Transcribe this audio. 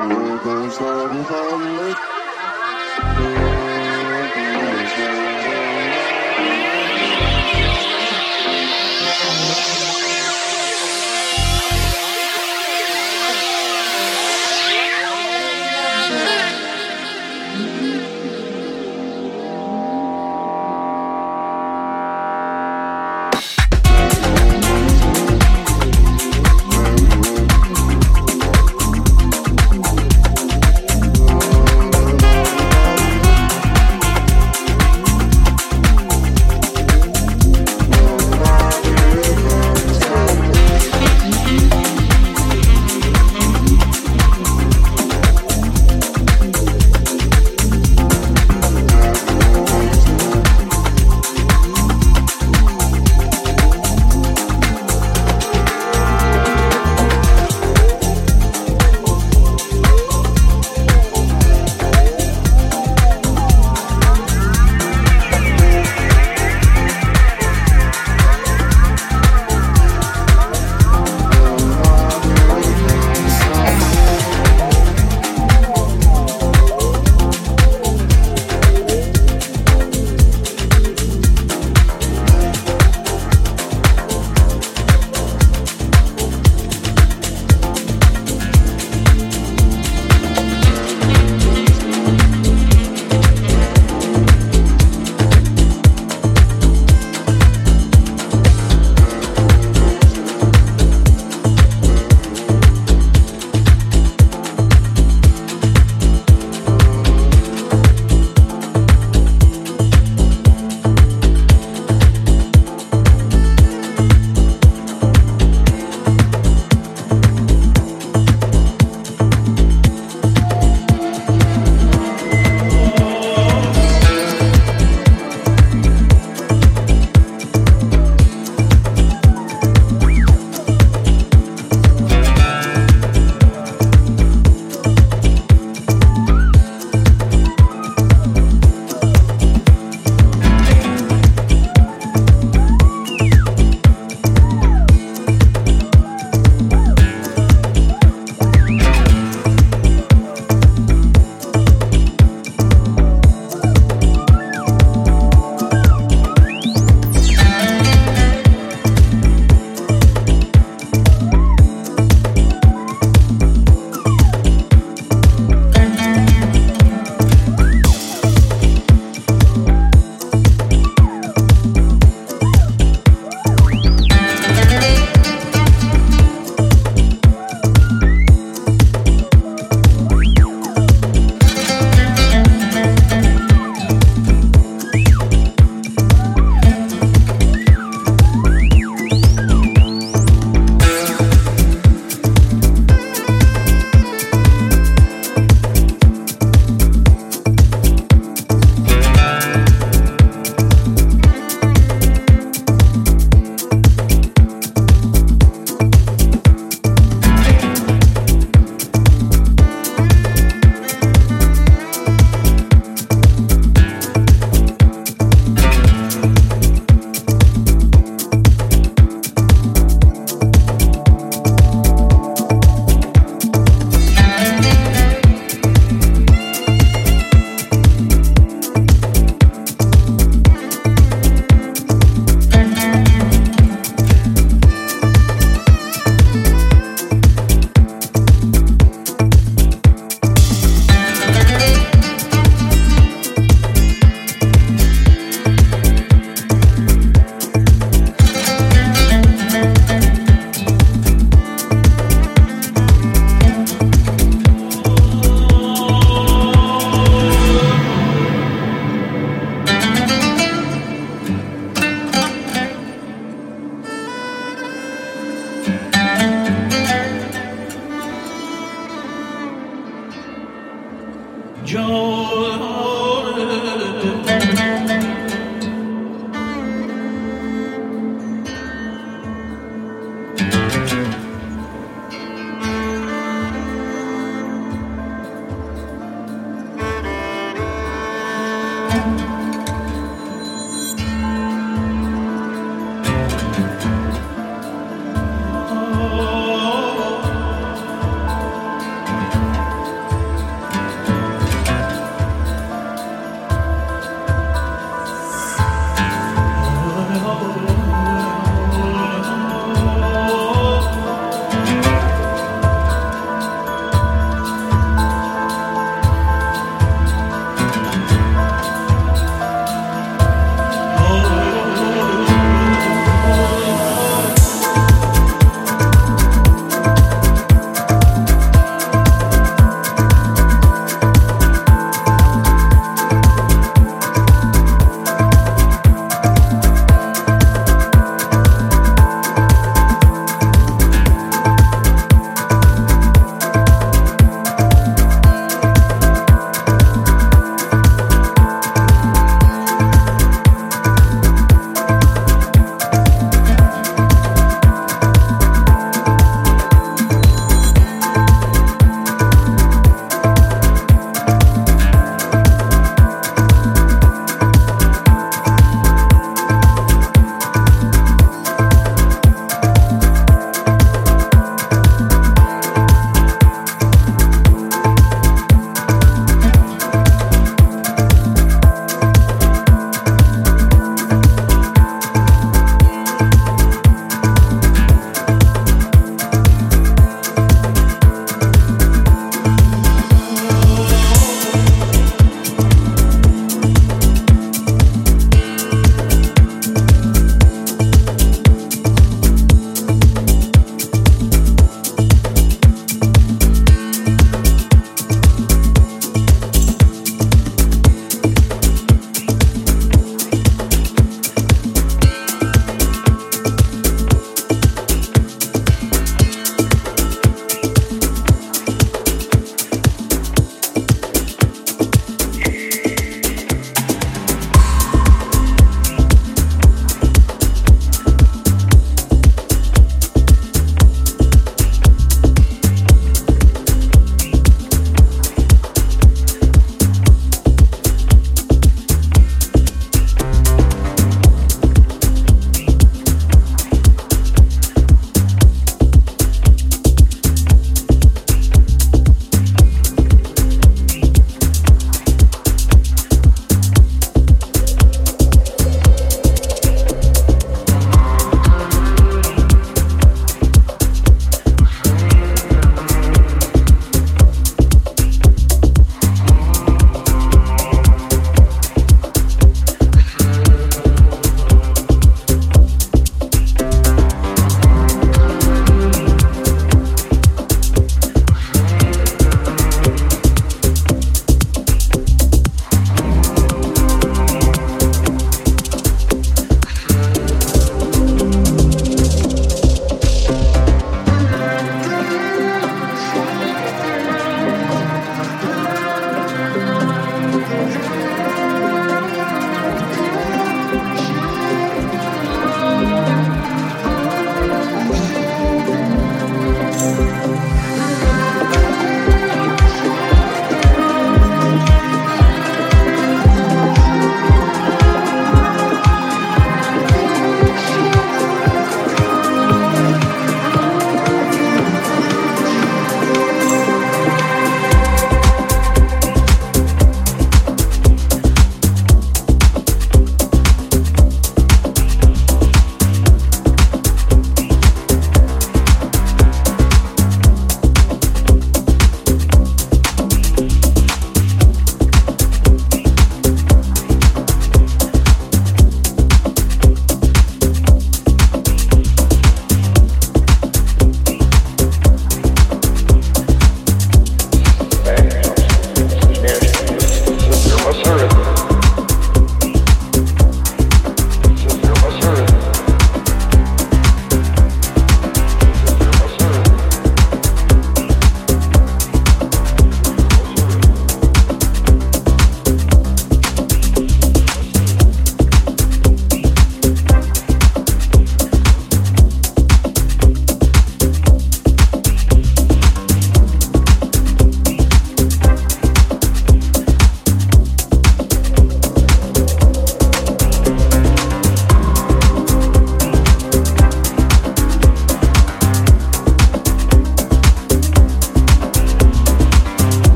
There goes the